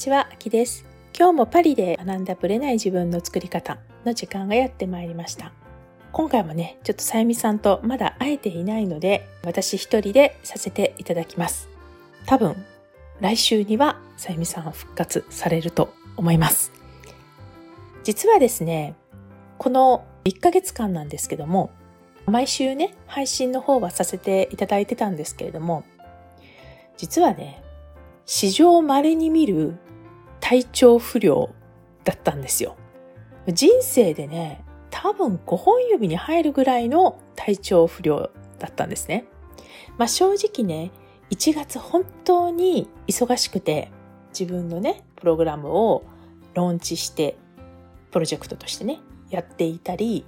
ちは、あきです。今日もパリで学んだブレない自分の作り方の時間がやってまいりました。今回もね、ちょっとさゆみさんとまだ会えていないので、私一人でさせていただきます。多分、来週にはさゆみさん復活されると思います。実はですね、この1ヶ月間なんですけども、毎週ね、配信の方はさせていただいてたんですけれども、実はね、史上稀に見る体調不良だったんですよ。人生でね、多分5本指に入るぐらいの体調不良だったんですね。まあ正直ね、1月本当に忙しくて自分のね、プログラムをローンチして、プロジェクトとしてね、やっていたり、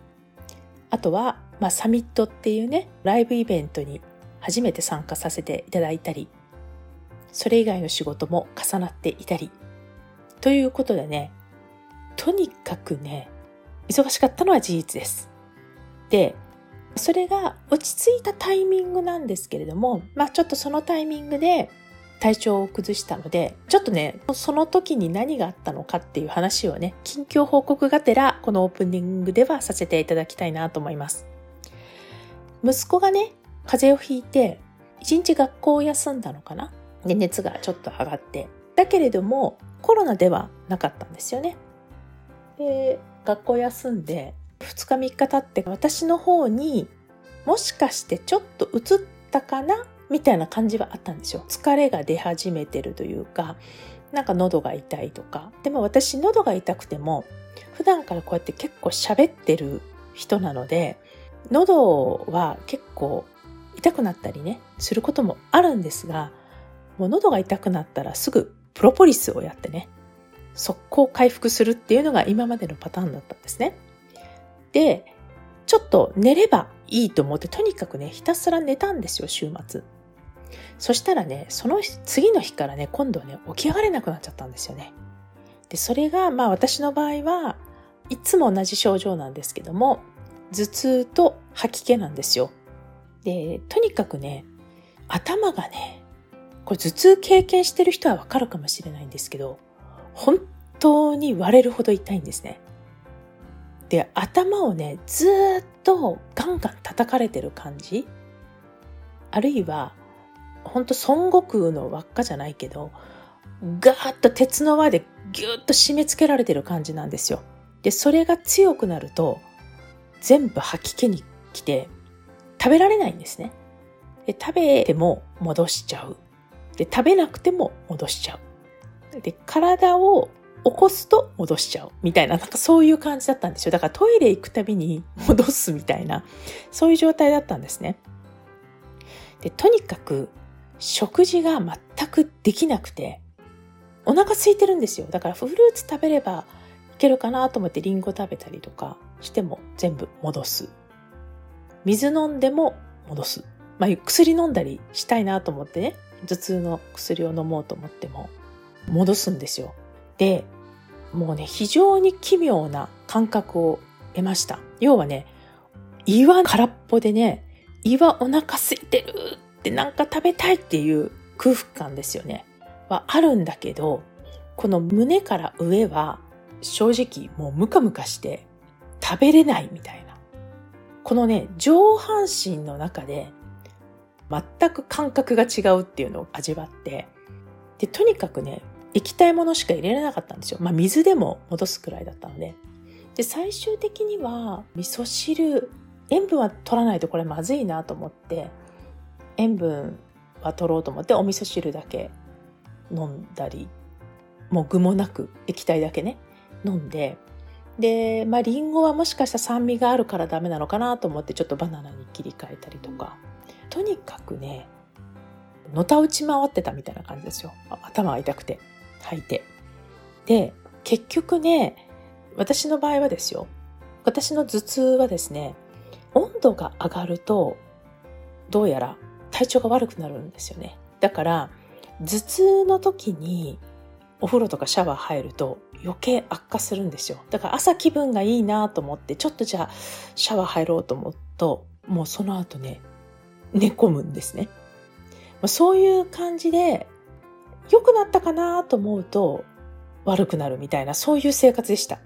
あとは、まあサミットっていうね、ライブイベントに初めて参加させていただいたり、それ以外の仕事も重なっていたり、ということでね、とにかくね、忙しかったのは事実です。で、それが落ち着いたタイミングなんですけれども、まあちょっとそのタイミングで体調を崩したので、ちょっとね、その時に何があったのかっていう話をね、近況報告がてら、このオープニングではさせていただきたいなと思います。息子がね、風邪をひいて、一日学校を休んだのかな？で、熱がちょっと上がって。だけれども、コロナではなかったんですよね。で、学校休んで、2日3日経って私の方にもしかしてちょっと移ったかな？みたいな感じはあったんですよ。疲れが出始めてるというか、なんか喉が痛いとか。でも私喉が痛くても、普段からこうやって結構喋ってる人なので、喉は結構痛くなったりね、することもあるんですが、もう喉が痛くなったらすぐプロポリスをやってね、速攻回復するっていうのが今までのパターンだったんですね。で、ちょっと寝ればいいと思って、とにかくね、ひたすら寝たんですよ、週末。そしたらね、その次の日からね、今度はね、起き上がれなくなっちゃったんですよね。で、それが、まあ私の場合は、いつも同じ症状なんですけども、頭痛と吐き気なんですよ。で、とにかくね、頭がね、これ頭痛経験してる人はわかるかもしれないんですけど、本当に割れるほど痛いんですね。で、頭をね、ずっとガンガン叩かれてる感じあるいは、本当孫悟空の輪っかじゃないけど、ガーッと鉄の輪でギューッと締め付けられてる感じなんですよ。で、それが強くなると、全部吐き気に来て、食べられないんですね。で、食べても戻しちゃう。で、食べなくても戻しちゃう。で、体を起こすと戻しちゃう。みたいな、なんかそういう感じだったんですよ。だからトイレ行くたびに戻すみたいな、そういう状態だったんですね。で、とにかく食事が全くできなくて、お腹空いてるんですよ。だからフルーツ食べればいけるかなと思ってリンゴ食べたりとかしても全部戻す。水飲んでも戻す。まあ、薬飲んだりしたいなと思ってね、頭痛の薬を飲もうと思っても戻すんですよ。で、もうね、非常に奇妙な感覚を得ました。要はね、胃は空っぽでね、胃はお腹空いてるってなんか食べたいっていう空腹感ですよね。はあるんだけど、この胸から上は正直もうムカムカして食べれないみたいな。このね、上半身の中で全く感覚が違うっていうのを味わって、で、とにかくね、液体ものしか入れられなかったんですよ。まあ水でも戻すくらいだったので。で、最終的には味噌汁、塩分は取らないとこれまずいなと思って、塩分は取ろうと思ってお味噌汁だけ飲んだり、もう具もなく液体だけね、飲んで、で、まあリンゴはもしかしたら酸味があるからダメなのかなと思ってちょっとバナナに切り替えたりとか、とにかくね、のたうち回ってたみたいな感じですよ。頭が痛くて。履いて。で、結局ね、私の場合はですよ。私の頭痛はですね、温度が上がると、どうやら体調が悪くなるんですよね。だから、頭痛の時にお風呂とかシャワー入ると余計悪化するんですよ。だから朝気分がいいなと思って、ちょっとじゃあシャワー入ろうと思うと、もうその後ね、寝込むんですね。そういう感じで良くなったかなと思うと悪くなるみたいな、そういう生活でした。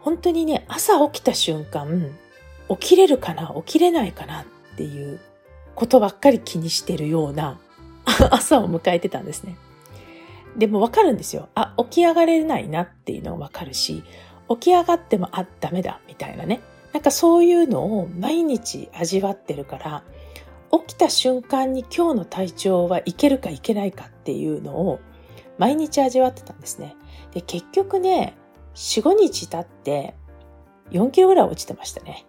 本当にね、朝起きた瞬間、起きれるかな起きれないかなっていうことばっかり気にしてるような 朝を迎えてたんですね。でもわかるんですよ。あ、起き上がれないなっていうのはわかるし、起き上がっても、あ、ダメだ、みたいなね。なんかそういうのを毎日味わってるから、起きた瞬間に今日の体調はいけるかいけないかっていうのを毎日味わってたんですね。で、結局ね、4、5日経って4キロぐらい落ちてましたね。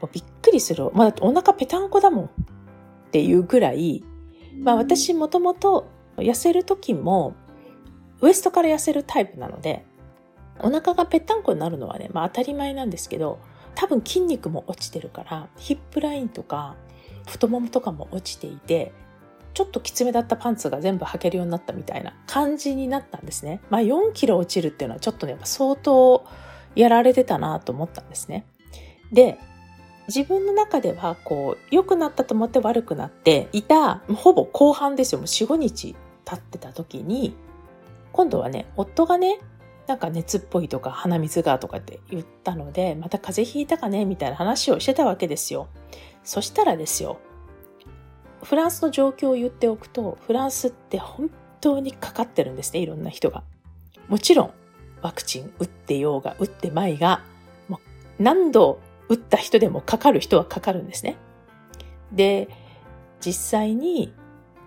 もうびっくりする。まあ、だお腹ぺたんこだもんっていうぐらい、まあ私もともと痩せる時もウエストから痩せるタイプなので、お腹がぺったんこになるのはね、まあ当たり前なんですけど、多分筋肉も落ちてるから、ヒップラインとか太ももとかも落ちていて、ちょっときつめだったパンツが全部履けるようになったみたいな感じになったんですね。まあ4キロ落ちるっていうのはちょっとね、相当やられてたなと思ったんですね。で、自分の中ではこう良くなったと思って悪くなっていたほぼ後半ですよもう45日経ってた時に今度はね夫がねなんか熱っぽいとか鼻水がとかって言ったのでまた風邪ひいたかねみたいな話をしてたわけですよそしたらですよフランスの状況を言っておくとフランスって本当にかかってるんですねいろんな人がもちろんワクチン打ってようが打ってまいがもう何度打った人でもかかる人はかかるんですね。で、実際に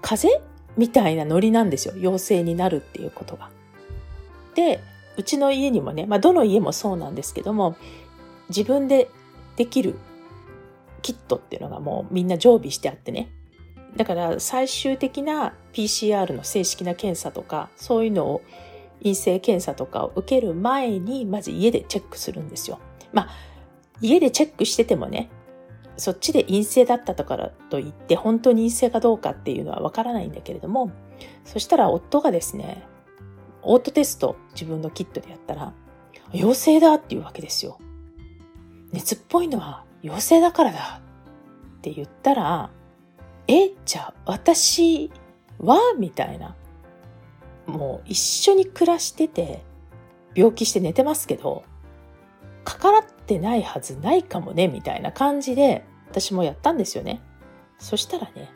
風邪みたいなノリなんですよ。陽性になるっていうことが。で、うちの家にもね、まあどの家もそうなんですけども、自分でできるキットっていうのがもうみんな常備してあってね。だから最終的な PCR の正式な検査とか、そういうのを陰性検査とかを受ける前に、まず家でチェックするんですよ。まあ、家でチェックしててもね、そっちで陰性だったとからといって本当に陰性かどうかっていうのはわからないんだけれども、そしたら夫がですね、オートテスト自分のキットでやったら、陽性だっていうわけですよ。熱っぽいのは陽性だからだって言ったら、え、じゃあ私はみたいな。もう一緒に暮らしてて、病気して寝てますけど、かからってないはずないかもね、みたいな感じで、私もやったんですよね。そしたらね、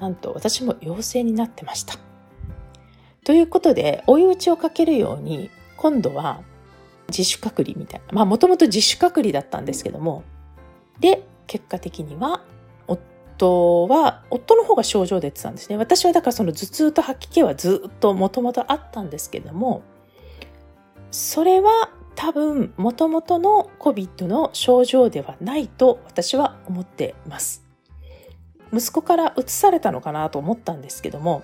なんと私も陽性になってました。ということで、追い打ちをかけるように、今度は自主隔離みたいな。まあ、もともと自主隔離だったんですけども、で、結果的には、夫は、夫の方が症状出てたんですね。私はだからその頭痛と吐き気はずっともともとあったんですけども、それは多分元々の COVID の症状ではないと私は思ってます。息子から移されたのかなと思ったんですけども、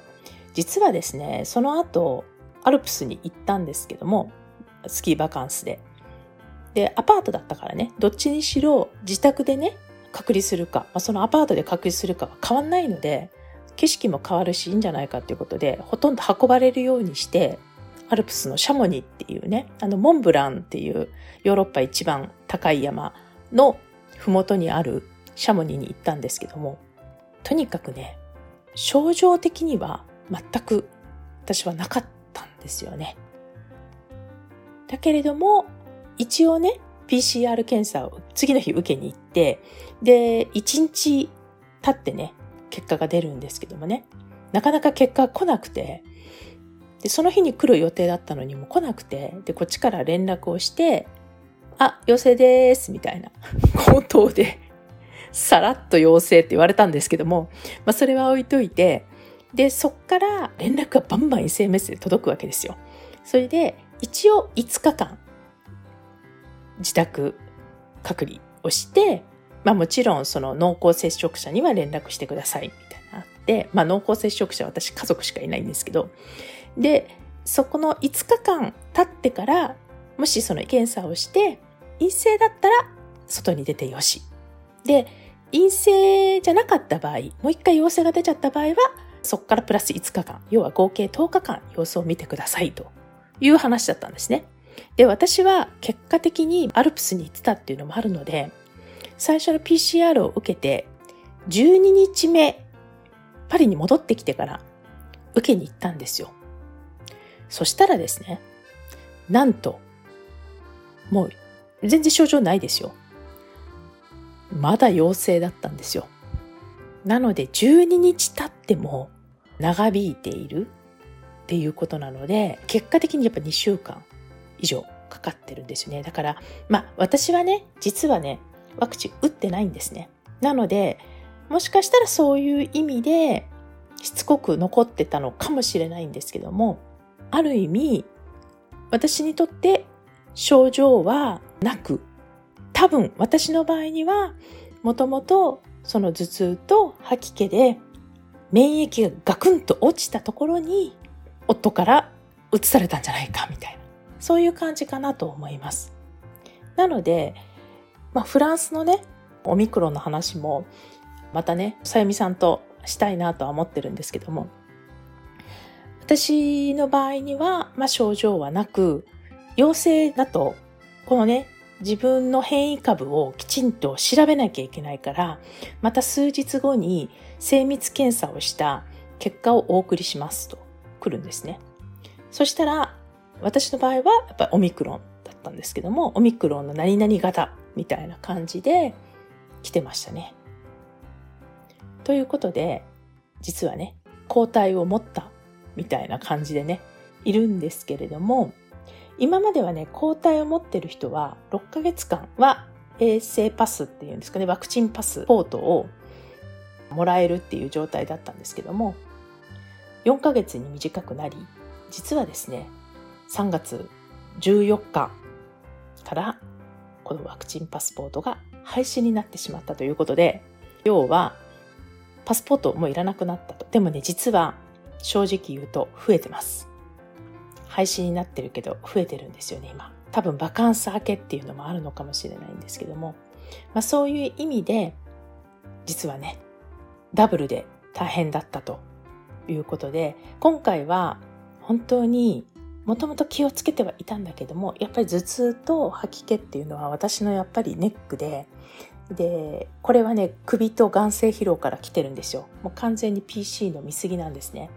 実はですね、その後、アルプスに行ったんですけども、スキーバカンスで。で、アパートだったからね、どっちにしろ自宅でね、隔離するか、まあ、そのアパートで隔離するかは変わんないので、景色も変わるしいいんじゃないかっていうことで、ほとんど運ばれるようにして、アルプスのシャモニっていうね、あの、モンブランっていうヨーロッパ一番高い山の麓にあるシャモニに行ったんですけども、とにかくね、症状的には全く私はなかったんですよね。だけれども、一応ね、PCR 検査を次の日受けに行って、で、1日経ってね、結果が出るんですけどもね、なかなか結果来なくて、で、その日に来る予定だったのにも来なくて、で、こっちから連絡をして、あ、陽性です、みたいな 口頭で、さらっと陽性って言われたんですけども、まあ、それは置いといて、で、そっから連絡がバンバン SMS で届くわけですよ。それで、一応5日間、自宅隔離をして、まあもちろんその濃厚接触者には連絡してくださいみたいなあって、まあ濃厚接触者は私家族しかいないんですけど、で、そこの5日間経ってから、もしその検査をして、陰性だったら外に出てよし。で、陰性じゃなかった場合、もう一回陽性が出ちゃった場合は、そこからプラス5日間、要は合計10日間様子を見てくださいという話だったんですね。で、私は結果的にアルプスに行ってたっていうのもあるので、最初の PCR を受けて、12日目、パリに戻ってきてから受けに行ったんですよ。そしたらですね、なんと、もう全然症状ないですよ。まだ陽性だったんですよ。なので12日経っても長引いているっていうことなので、結果的にやっぱ2週間以上かかってるんですよね。だから、まあ私はね、実はね、ワクチン打ってないんですね。なので、もしかしたらそういう意味でしつこく残ってたのかもしれないんですけども、ある意味、私にとって症状はなく、多分私の場合には、もともとその頭痛と吐き気で免疫がガクンと落ちたところに夫から移されたんじゃないかみたいな。そういう感じかなと思います。なので、まあ、フランスのねオミクロンの話もまたねさゆみさんとしたいなとは思ってるんですけども。私の場合には、まあ、症状はなく陽性だとこのね自分の変異株をきちんと調べなきゃいけないからまた数日後に精密検査をした結果をお送りしますと来るんですね。そしたら私の場合はやっぱりオミクロンだったんですけどもオミクロンの何々型みたいな感じで来てましたね。ということで実はね抗体を持ったみたいな感じでねいるんですけれども今まではね、抗体を持ってる人は6ヶ月間は衛生パスっていうんですかね、ワクチンパスポートをもらえるっていう状態だったんですけども、4ヶ月に短くなり、実はですね、3月14日からこのワクチンパスポートが廃止になってしまったということで、要はパスポートもいらなくなったと。でもね、実は正直言うと増えてます。廃止になってるけど増えてるんですよね、今。多分バカンス明けっていうのもあるのかもしれないんですけども、まあ、そういう意味で、実はね、ダブルで大変だったということで、今回は本当にもともと気をつけてはいたんだけども、やっぱり頭痛と吐き気っていうのは私のやっぱりネックで、で、これはね、首と眼性疲労から来てるんですよ。もう完全に PC の見過ぎなんですね。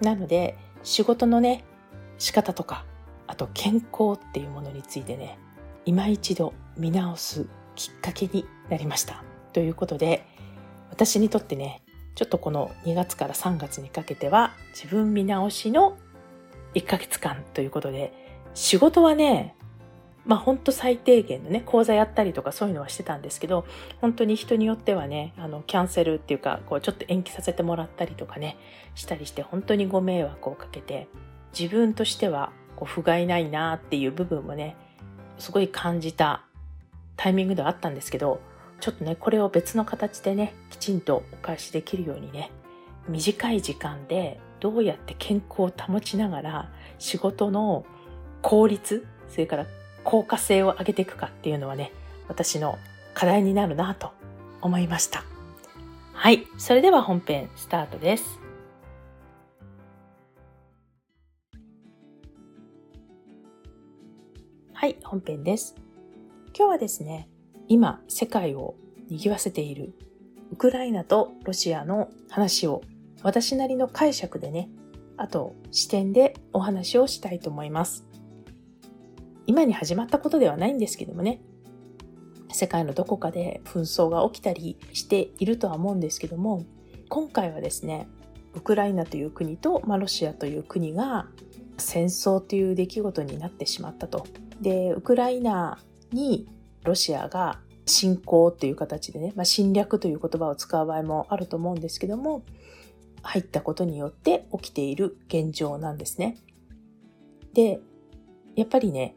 なので、仕事のね、仕方とかあと健康っていうものについてね今一度見直すきっかけになりましたということで私にとってねちょっとこの2月から3月にかけては自分見直しの1ヶ月間ということで仕事はねまあ本当最低限のね、講座やったりとかそういうのはしてたんですけど、本当に人によってはね、あの、キャンセルっていうか、こうちょっと延期させてもらったりとかね、したりして、本当にご迷惑をかけて、自分としてはこう不甲斐ないなっていう部分もね、すごい感じたタイミングではあったんですけど、ちょっとね、これを別の形でね、きちんとお返しできるようにね、短い時間でどうやって健康を保ちながら仕事の効率、それから効果性を上げていくかっていうのはね、私の課題になるなと思いました。はい。それでは本編スタートです。はい、本編です。今日はですね、今世界を賑わせているウクライナとロシアの話を私なりの解釈でね、あと視点でお話をしたいと思います。今に始まったことではないんですけどもね、世界のどこかで紛争が起きたりしているとは思うんですけども、今回はですね、ウクライナという国と、まあ、ロシアという国が戦争という出来事になってしまったとで、ウクライナにロシアが侵攻という形でね、まあ、侵略という言葉を使う場合もあると思うんですけども、入ったことによって起きている現状なんですね。で、やっぱりね、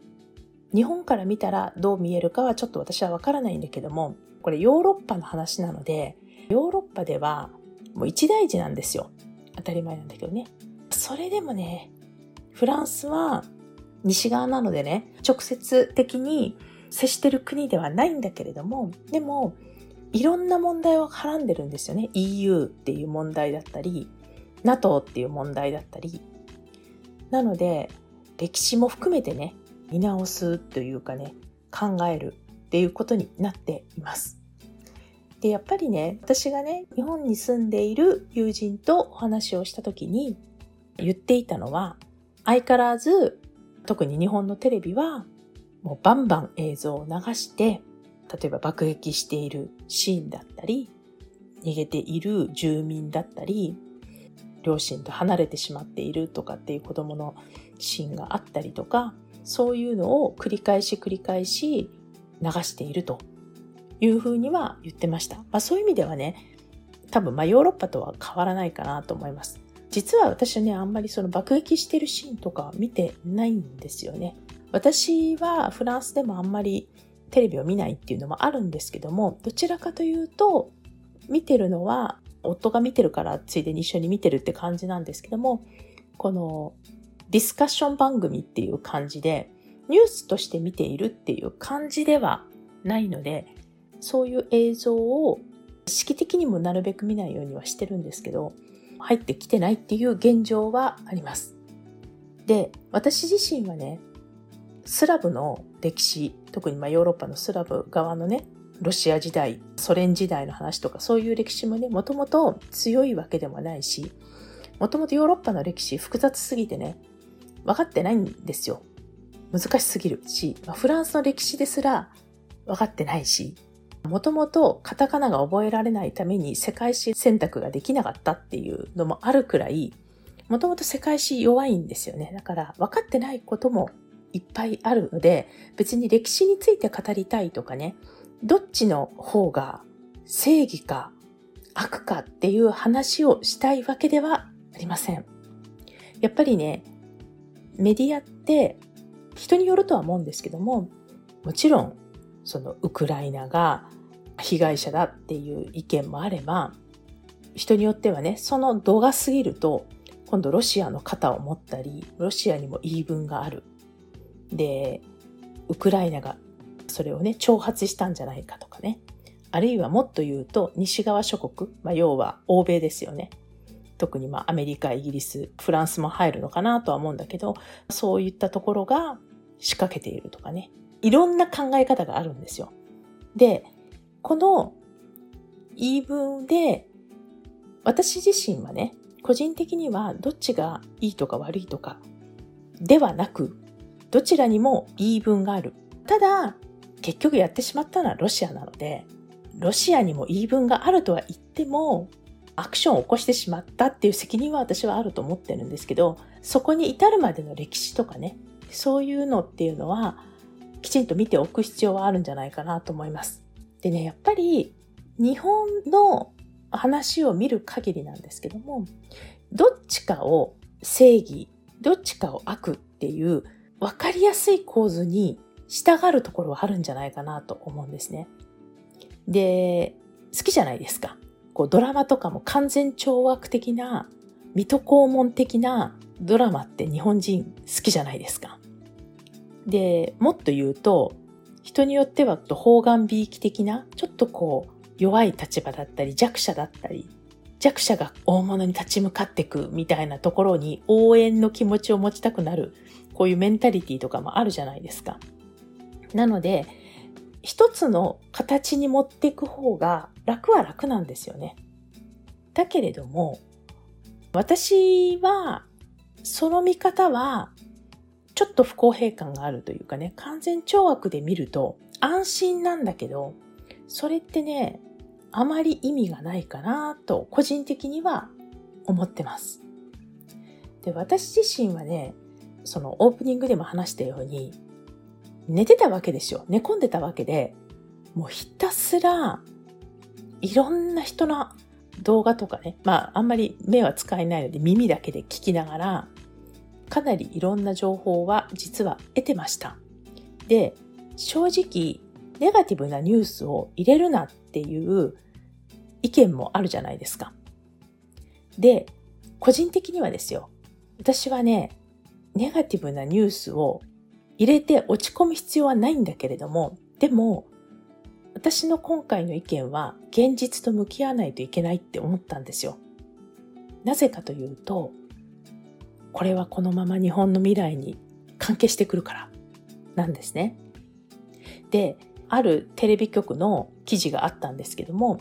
日本から見たらどう見えるかはちょっと私はわからないんだけども、これヨーロッパの話なので、ヨーロッパではもう一大事なんですよ。当たり前なんだけどね。それでもね、フランスは西側なのでね、直接的に接してる国ではないんだけれども、でも、いろんな問題をはらんでるんですよね。EU っていう問題だったり、NATO っていう問題だったり。なので、歴史も含めてね、見直すというかね、考えるっていうことになっています。で、やっぱりね、私がね、日本に住んでいる友人とお話をしたときに、言っていたのは、相変わらず、特に日本のテレビは、もうバンバン映像を流して、例えば爆撃しているシーンだったり、逃げている住民だったり、両親と離れてしまっているとかっていう子供のシーンがあったりとか、そういうのを繰り返し繰り返し流しているというふうには言ってました。まあそういう意味ではね、多分まあヨーロッパとは変わらないかなと思います。実は私はね、あんまりその爆撃してるシーンとか見てないんですよね。私はフランスでもあんまりテレビを見ないっていうのもあるんですけども、どちらかというと、見てるのは、夫が見てるからついでに一緒に見てるって感じなんですけども、このディスカッション番組っていう感じで、ニュースとして見ているっていう感じではないので、そういう映像を意識的にもなるべく見ないようにはしてるんですけど、入ってきてないっていう現状はあります。で、私自身はね、スラブの歴史、特にまヨーロッパのスラブ側のね、ロシア時代、ソ連時代の話とかそういう歴史もね、もともと強いわけでもないし、もともとヨーロッパの歴史複雑すぎてね、分かってないんですよ。難しすぎるし、ま、フランスの歴史ですら分かってないし、もともとカタカナが覚えられないために世界史選択ができなかったっていうのもあるくらい、もともと世界史弱いんですよね。だから分かってないこともいっぱいあるので、別に歴史について語りたいとかね、どっちの方が正義か悪かっていう話をしたいわけではありません。やっぱりね、メディアって人によるとは思うんですけども、もちろんそのウクライナが被害者だっていう意見もあれば、人によってはね、その度が過ぎると、今度ロシアの肩を持ったり、ロシアにも言い分がある。で、ウクライナがそれをね、挑発したんじゃないかとかね。あるいはもっと言うと、西側諸国、まあ、要は欧米ですよね。特にまあアメリカ、イギリス、フランスも入るのかなとは思うんだけど、そういったところが仕掛けているとかね。いろんな考え方があるんですよ。で、この言い分で、私自身はね、個人的にはどっちがいいとか悪いとかではなく、どちらにも言い分がある。ただ、結局やってしまったのはロシアなので、ロシアにも言い分があるとは言っても、アクションを起こしてしまったっていう責任は私はあると思ってるんですけど、そこに至るまでの歴史とかね、そういうのっていうのは、きちんと見ておく必要はあるんじゃないかなと思います。でね、やっぱり日本の話を見る限りなんですけども、どっちかを正義、どっちかを悪っていう分かりやすい構図に従うところはあるんじゃないかなと思うんですね。で、好きじゃないですか。こうドラマとかも完全懲悪的な、水戸黄門的なドラマって日本人好きじゃないですか。で、もっと言うと、人によっては方眼美意気的な、ちょっとこう、弱い立場だったり、弱者だったり、弱者が大物に立ち向かっていくみたいなところに応援の気持ちを持ちたくなる、こういうメンタリティとかもあるじゃないですか。なので、一つの形に持っていく方が楽は楽なんですよね。だけれども、私は、その見方はちょっと不公平感があるというかね、完全懲悪で見ると安心なんだけど、それってね、あまり意味がないかなと個人的には思ってます。で、私自身はね、そのオープニングでも話したように、寝てたわけですよ。寝込んでたわけで、もうひたすらいろんな人の動画とかね、まああんまり目は使えないので耳だけで聞きながら、かなりいろんな情報は実は得てました。で、正直、ネガティブなニュースを入れるなっていう意見もあるじゃないですか。で、個人的にはですよ、私はね、ネガティブなニュースを入れて落ち込む必要はないんだけれども、でも、私の今回の意見は現実と向き合わないといけないって思ったんですよ。なぜかというと、これはこのまま日本の未来に関係してくるからなんですね。で、あるテレビ局の記事があったんですけども、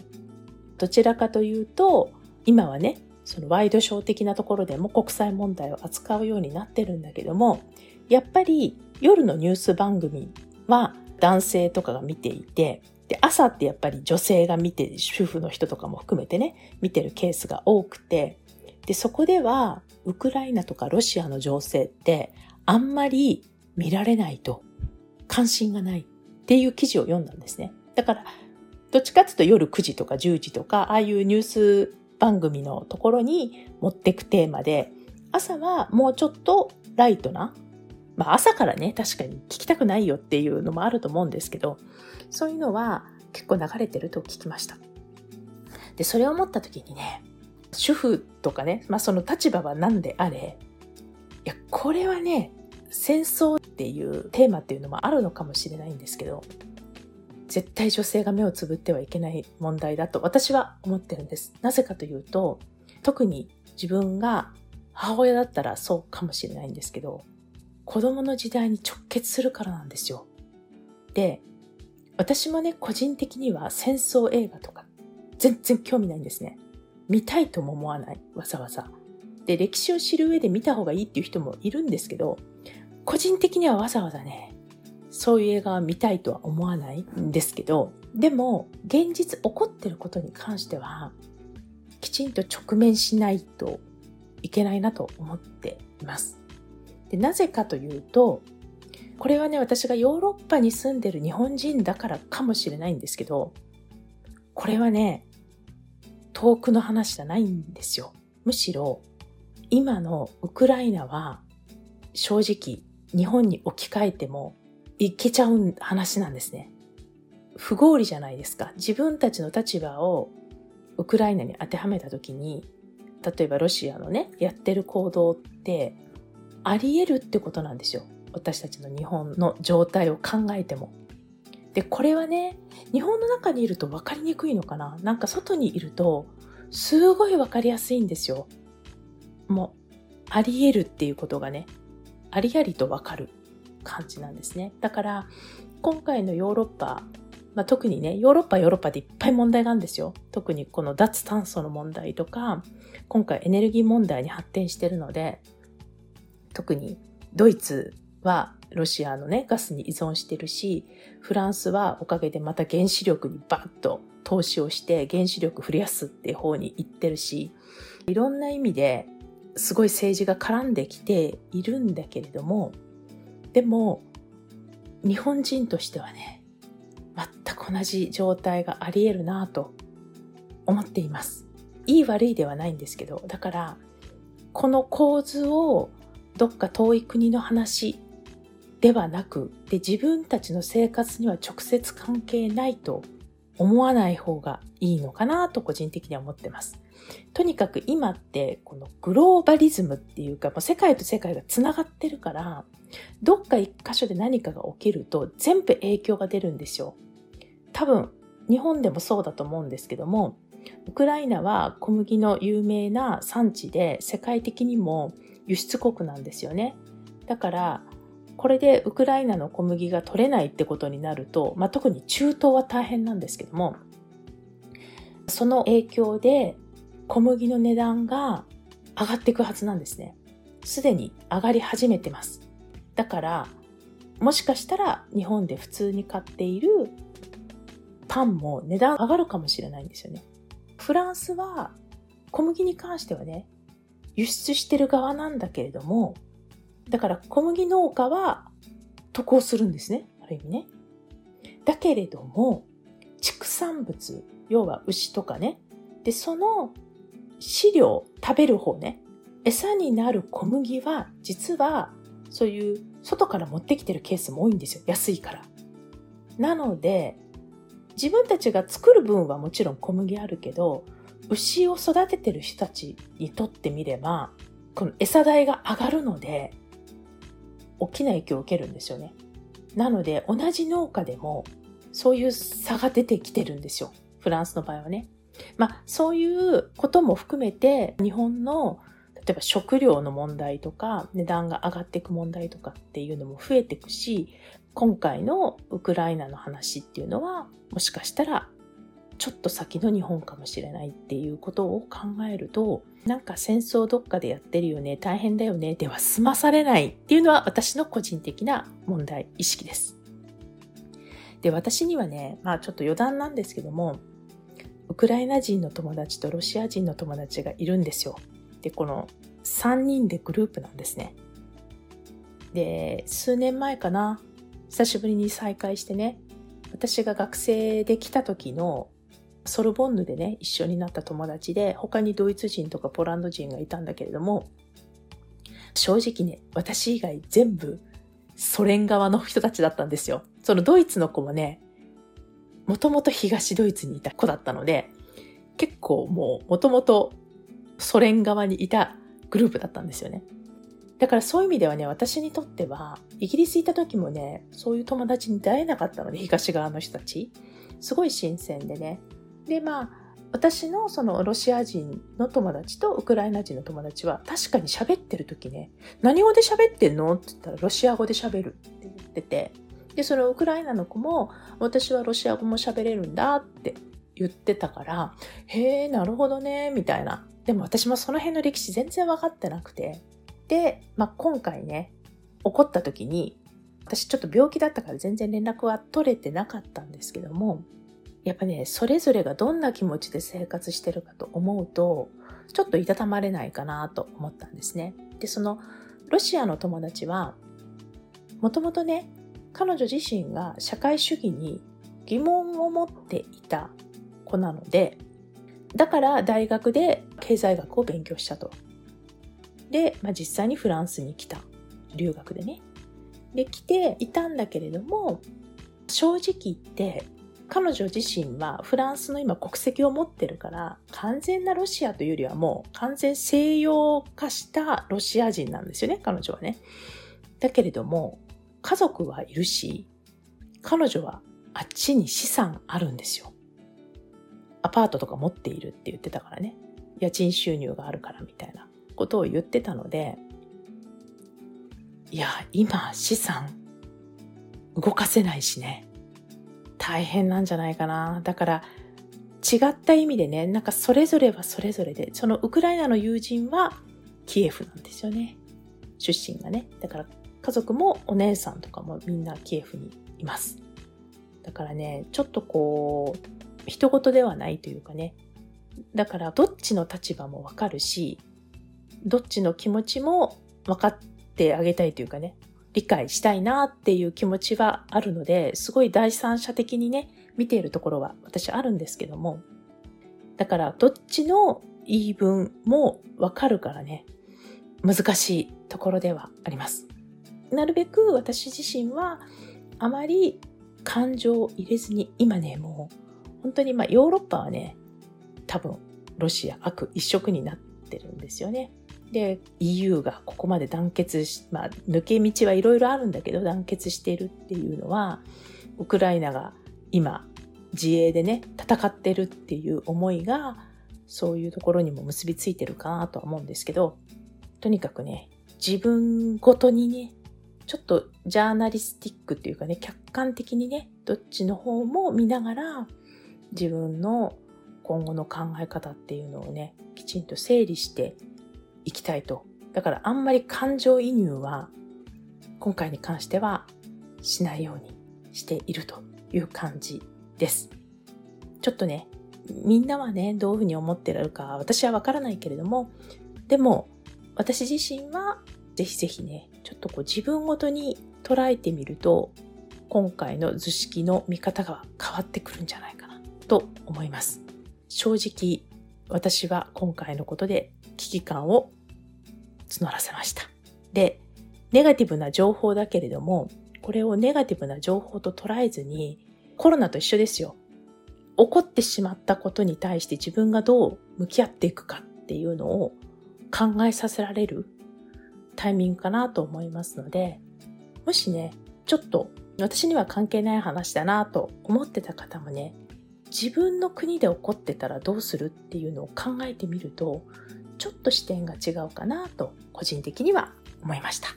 どちらかというと、今はね、そのワイドショー的なところでも国際問題を扱うようになってるんだけども、やっぱり夜のニュース番組は男性とかが見ていて、で、朝ってやっぱり女性が見て、主婦の人とかも含めてね、見てるケースが多くて、で、そこでは、ウクライナとかロシアの情勢って、あんまり見られないと、関心がないっていう記事を読んだんですね。だから、どっちかっていうと夜9時とか10時とか、ああいうニュース番組のところに持ってくテーマで、朝はもうちょっとライトな、まあ朝からね、確かに聞きたくないよっていうのもあると思うんですけど、そういうのは結構流れてると聞きました。で、それを思った時にね、主婦とかね、まあその立場は何であれ、いや、これはね、戦争っていうテーマっていうのもあるのかもしれないんですけど、絶対女性が目をつぶってはいけない問題だと私は思ってるんです。なぜかというと、特に自分が母親だったらそうかもしれないんですけど、子供の時代に直結するからなんですよ。で、私もね、個人的には戦争映画とか全然興味ないんですね。見たいとも思わない、わざわざ。で、歴史を知る上で見た方がいいっていう人もいるんですけど、個人的にはわざわざね、そういう映画は見たいとは思わないんですけど、でも、現実起こってることに関しては、きちんと直面しないといけないなと思っています。でなぜかというと、これはね、私がヨーロッパに住んでる日本人だからかもしれないんですけど、これはね、遠くの話じゃないんですよ。むしろ、今のウクライナは、正直、日本に置き換えてもいけちゃう話なんですね。不合理じゃないですか。自分たちの立場をウクライナに当てはめたときに、例えばロシアのね、やってる行動ってあり得るってことなんですよ。私たちの日本の状態を考えても。で、これはね、日本の中にいると分かりにくいのかななんか外にいると、すごい分かりやすいんですよ。もう、あり得るっていうことがね、ありありと分かる。感じなんですね。だから、今回のヨーロッパ、まあ、特にね、ヨーロッパヨーロッパでいっぱい問題があるんですよ。特にこの脱炭素の問題とか、今回エネルギー問題に発展してるので、特にドイツはロシアのね、ガスに依存してるし、フランスはおかげでまた原子力にバッと投資をして原子力増やすっていう方に行ってるし、いろんな意味ですごい政治が絡んできているんだけれども、でも、日本人としてはね、全く同じ状態があり得るなと思っています。いい悪いではないんですけど、だから、この構図をどっか遠い国の話ではなく、で自分たちの生活には直接関係ないと思わない方がいいのかなと個人的には思ってます。とにかく今ってこのグローバリズムっていうか、もう世界と世界がつながってるから、どっか一箇所で何かが起きると全部影響が出るんですよ。多分、日本でもそうだと思うんですけども、ウクライナは小麦の有名な産地で世界的にも輸出国なんですよね。だから、これでウクライナの小麦が取れないってことになると、まあ、特に中東は大変なんですけども、その影響で小麦の値段が上がっていくはずなんですね。すでに上がり始めてます。だから、もしかしたら日本で普通に買っているパンも値段上がるかもしれないんですよね。フランスは小麦に関してはね、輸出してる側なんだけれども、だから小麦農家は得をするんですね。ある意味ね。だけれども、畜産物、要は牛とかね。で、その飼料、食べる方ね。餌になる小麦は、実は、そういう外から持ってきてるケースも多いんですよ。安いから。なので、自分たちが作る分はもちろん小麦あるけど、牛を育ててる人たちにとってみれば、この餌代が上がるので、大きな影響を受けるんですよね。なので、同じ農家でも、そういう差が出てきてるんですよ。フランスの場合はね。まあ、そういうことも含めて、日本の例えば食料の問題とか、値段が上がっていく問題とかっていうのも増えていくし、今回のウクライナの話っていうのは、もしかしたらちょっと先の日本かもしれないっていうことを考えると、なんか戦争どっかでやってるよね、大変だよね、では済まされないっていうのは私の個人的な問題意識です。で、私にはね、まあちょっと余談なんですけども、ウクライナ人の友達とロシア人の友達がいるんですよ。で、この3人でグループなんですね。で、数年前かな、久しぶりに再会してね、私が学生で来た時のソルボンヌでね、一緒になった友達で、他にドイツ人とかポランド人がいたんだけれども、正直ね、私以外全部ソ連側の人たちだったんですよ。そのドイツの子もね、もともと東ドイツにいた子だったので、結構もうもともとソ連側にいたグループだったんですよね。だからそういう意味ではね、私にとっては、イギリス行った時もね、そういう友達に出会えなかったので、東側の人たち。すごい新鮮でね。で、まあ、私のそのロシア人の友達とウクライナ人の友達は確かに喋ってる時ね、何語で喋ってんの？って言ったらロシア語で喋るって言ってて、で、そのウクライナの子も私はロシア語も喋れるんだって言ってたから、へえ、なるほどね、みたいな。でも私もその辺の歴史全然分かってなくて、で、まあ、今回ね、起こった時に、私ちょっと病気だったから全然連絡は取れてなかったんですけども、やっぱね、それぞれがどんな気持ちで生活してるかと思うと、ちょっといたたまれないかなと思ったんですね。で、その、ロシアの友達は、もともとね、彼女自身が社会主義に疑問を持っていた子なので、だから大学で経済学を勉強したと。で、まあ、実際にフランスに来た。留学でね。で、来ていたんだけれども、正直言って、彼女自身はフランスの今国籍を持ってるから、完全なロシアというよりはもう完全西洋化したロシア人なんですよね、彼女はね。だけれども、家族はいるし、彼女はあっちに資産あるんですよ。アパートとか持っているって言ってたからね。家賃収入があるからみたいな。ことを言ってたので、いや、今資産動かせないしね。大変なんじゃないかな。だから違った意味でね、なんかそれぞれはそれぞれで、そのウクライナの友人はキエフなんですよね。出身がね。だから家族もお姉さんとかもみんなキエフにいます。だからね、ちょっとこう、人事ではないというかね。だからどっちの立場もわかるし、どっちの気持ちも分かってあげたいというかね、理解したいなっていう気持ちはあるので、すごい第三者的にね、見ているところは私あるんですけども、だからどっちの言い分もわかるからね、難しいところではあります。なるべく私自身はあまり感情を入れずに、今ね、もう本当にまあヨーロッパはね、多分ロシア悪一色になってるんですよね。で EU がここまで団結し、まあ、抜け道はいろいろあるんだけど団結しているっていうのはウクライナが今自衛でね戦ってるっていう思いがそういうところにも結びついてるかなとは思うんですけどとにかくね自分ごとにねちょっとジャーナリスティックっていうかね客観的にねどっちの方も見ながら自分の今後の考え方っていうのをねきちんと整理していきたいと。だからあんまり感情移入は今回に関してはしないようにしているという感じです。ちょっとね、みんなはね、どういうふうに思ってられるか私はわからないけれども、でも私自身はぜひぜひね、ちょっとこう自分ごとに捉えてみると、今回の図式の見方が変わってくるんじゃないかなと思います。正直、私は今回のことで危機感を募らせました。で、ネガティブな情報だけれども、これをネガティブな情報と捉えずに、コロナと一緒ですよ。起こってしまったことに対して自分がどう向き合っていくかっていうのを考えさせられるタイミングかなと思いますので、もしね、ちょっと私には関係ない話だなと思ってた方もね、自分の国で起こってたらどうするっていうのを考えてみると、ちょっと視点が違うかなと個人的には思いました。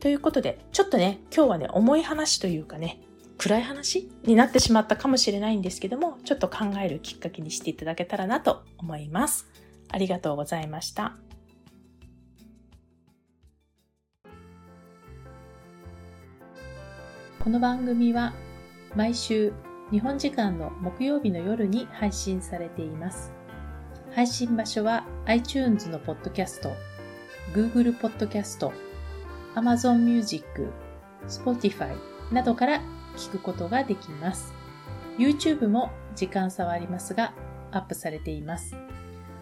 ということで、ちょっとね、今日はね、重い話というかね、暗い話になってしまったかもしれないんですけども、ちょっと考えるきっかけにしていただけたらなと思います。ありがとうございました。この番組は毎週日本時間の木曜日の夜に配信されています。配信場所は iTunes のポッドキャスト、Google ポッドキャスト、Amazon Music、Spotify などから聞くことができます。YouTube も時間差はありますが、アップされています。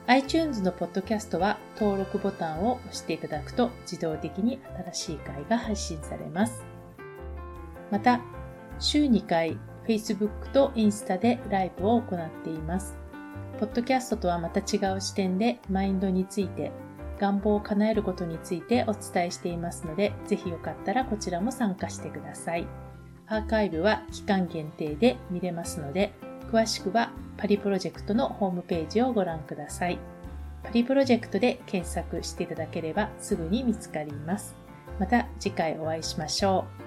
iTunes のポッドキャストは登録ボタンを押していただくと自動的に新しい回が配信されます。また、週2回 Facebook とインスタでライブを行っています。ポッドキャストとはまた違う視点でマインドについて、願望を叶えることについてお伝えしていますので、ぜひよかったらこちらも参加してください。アーカイブは期間限定で見れますので、詳しくはパリプロジェクトのホームページをご覧ください。パリプロジェクトで検索していただければすぐに見つかります。また次回お会いしましょう。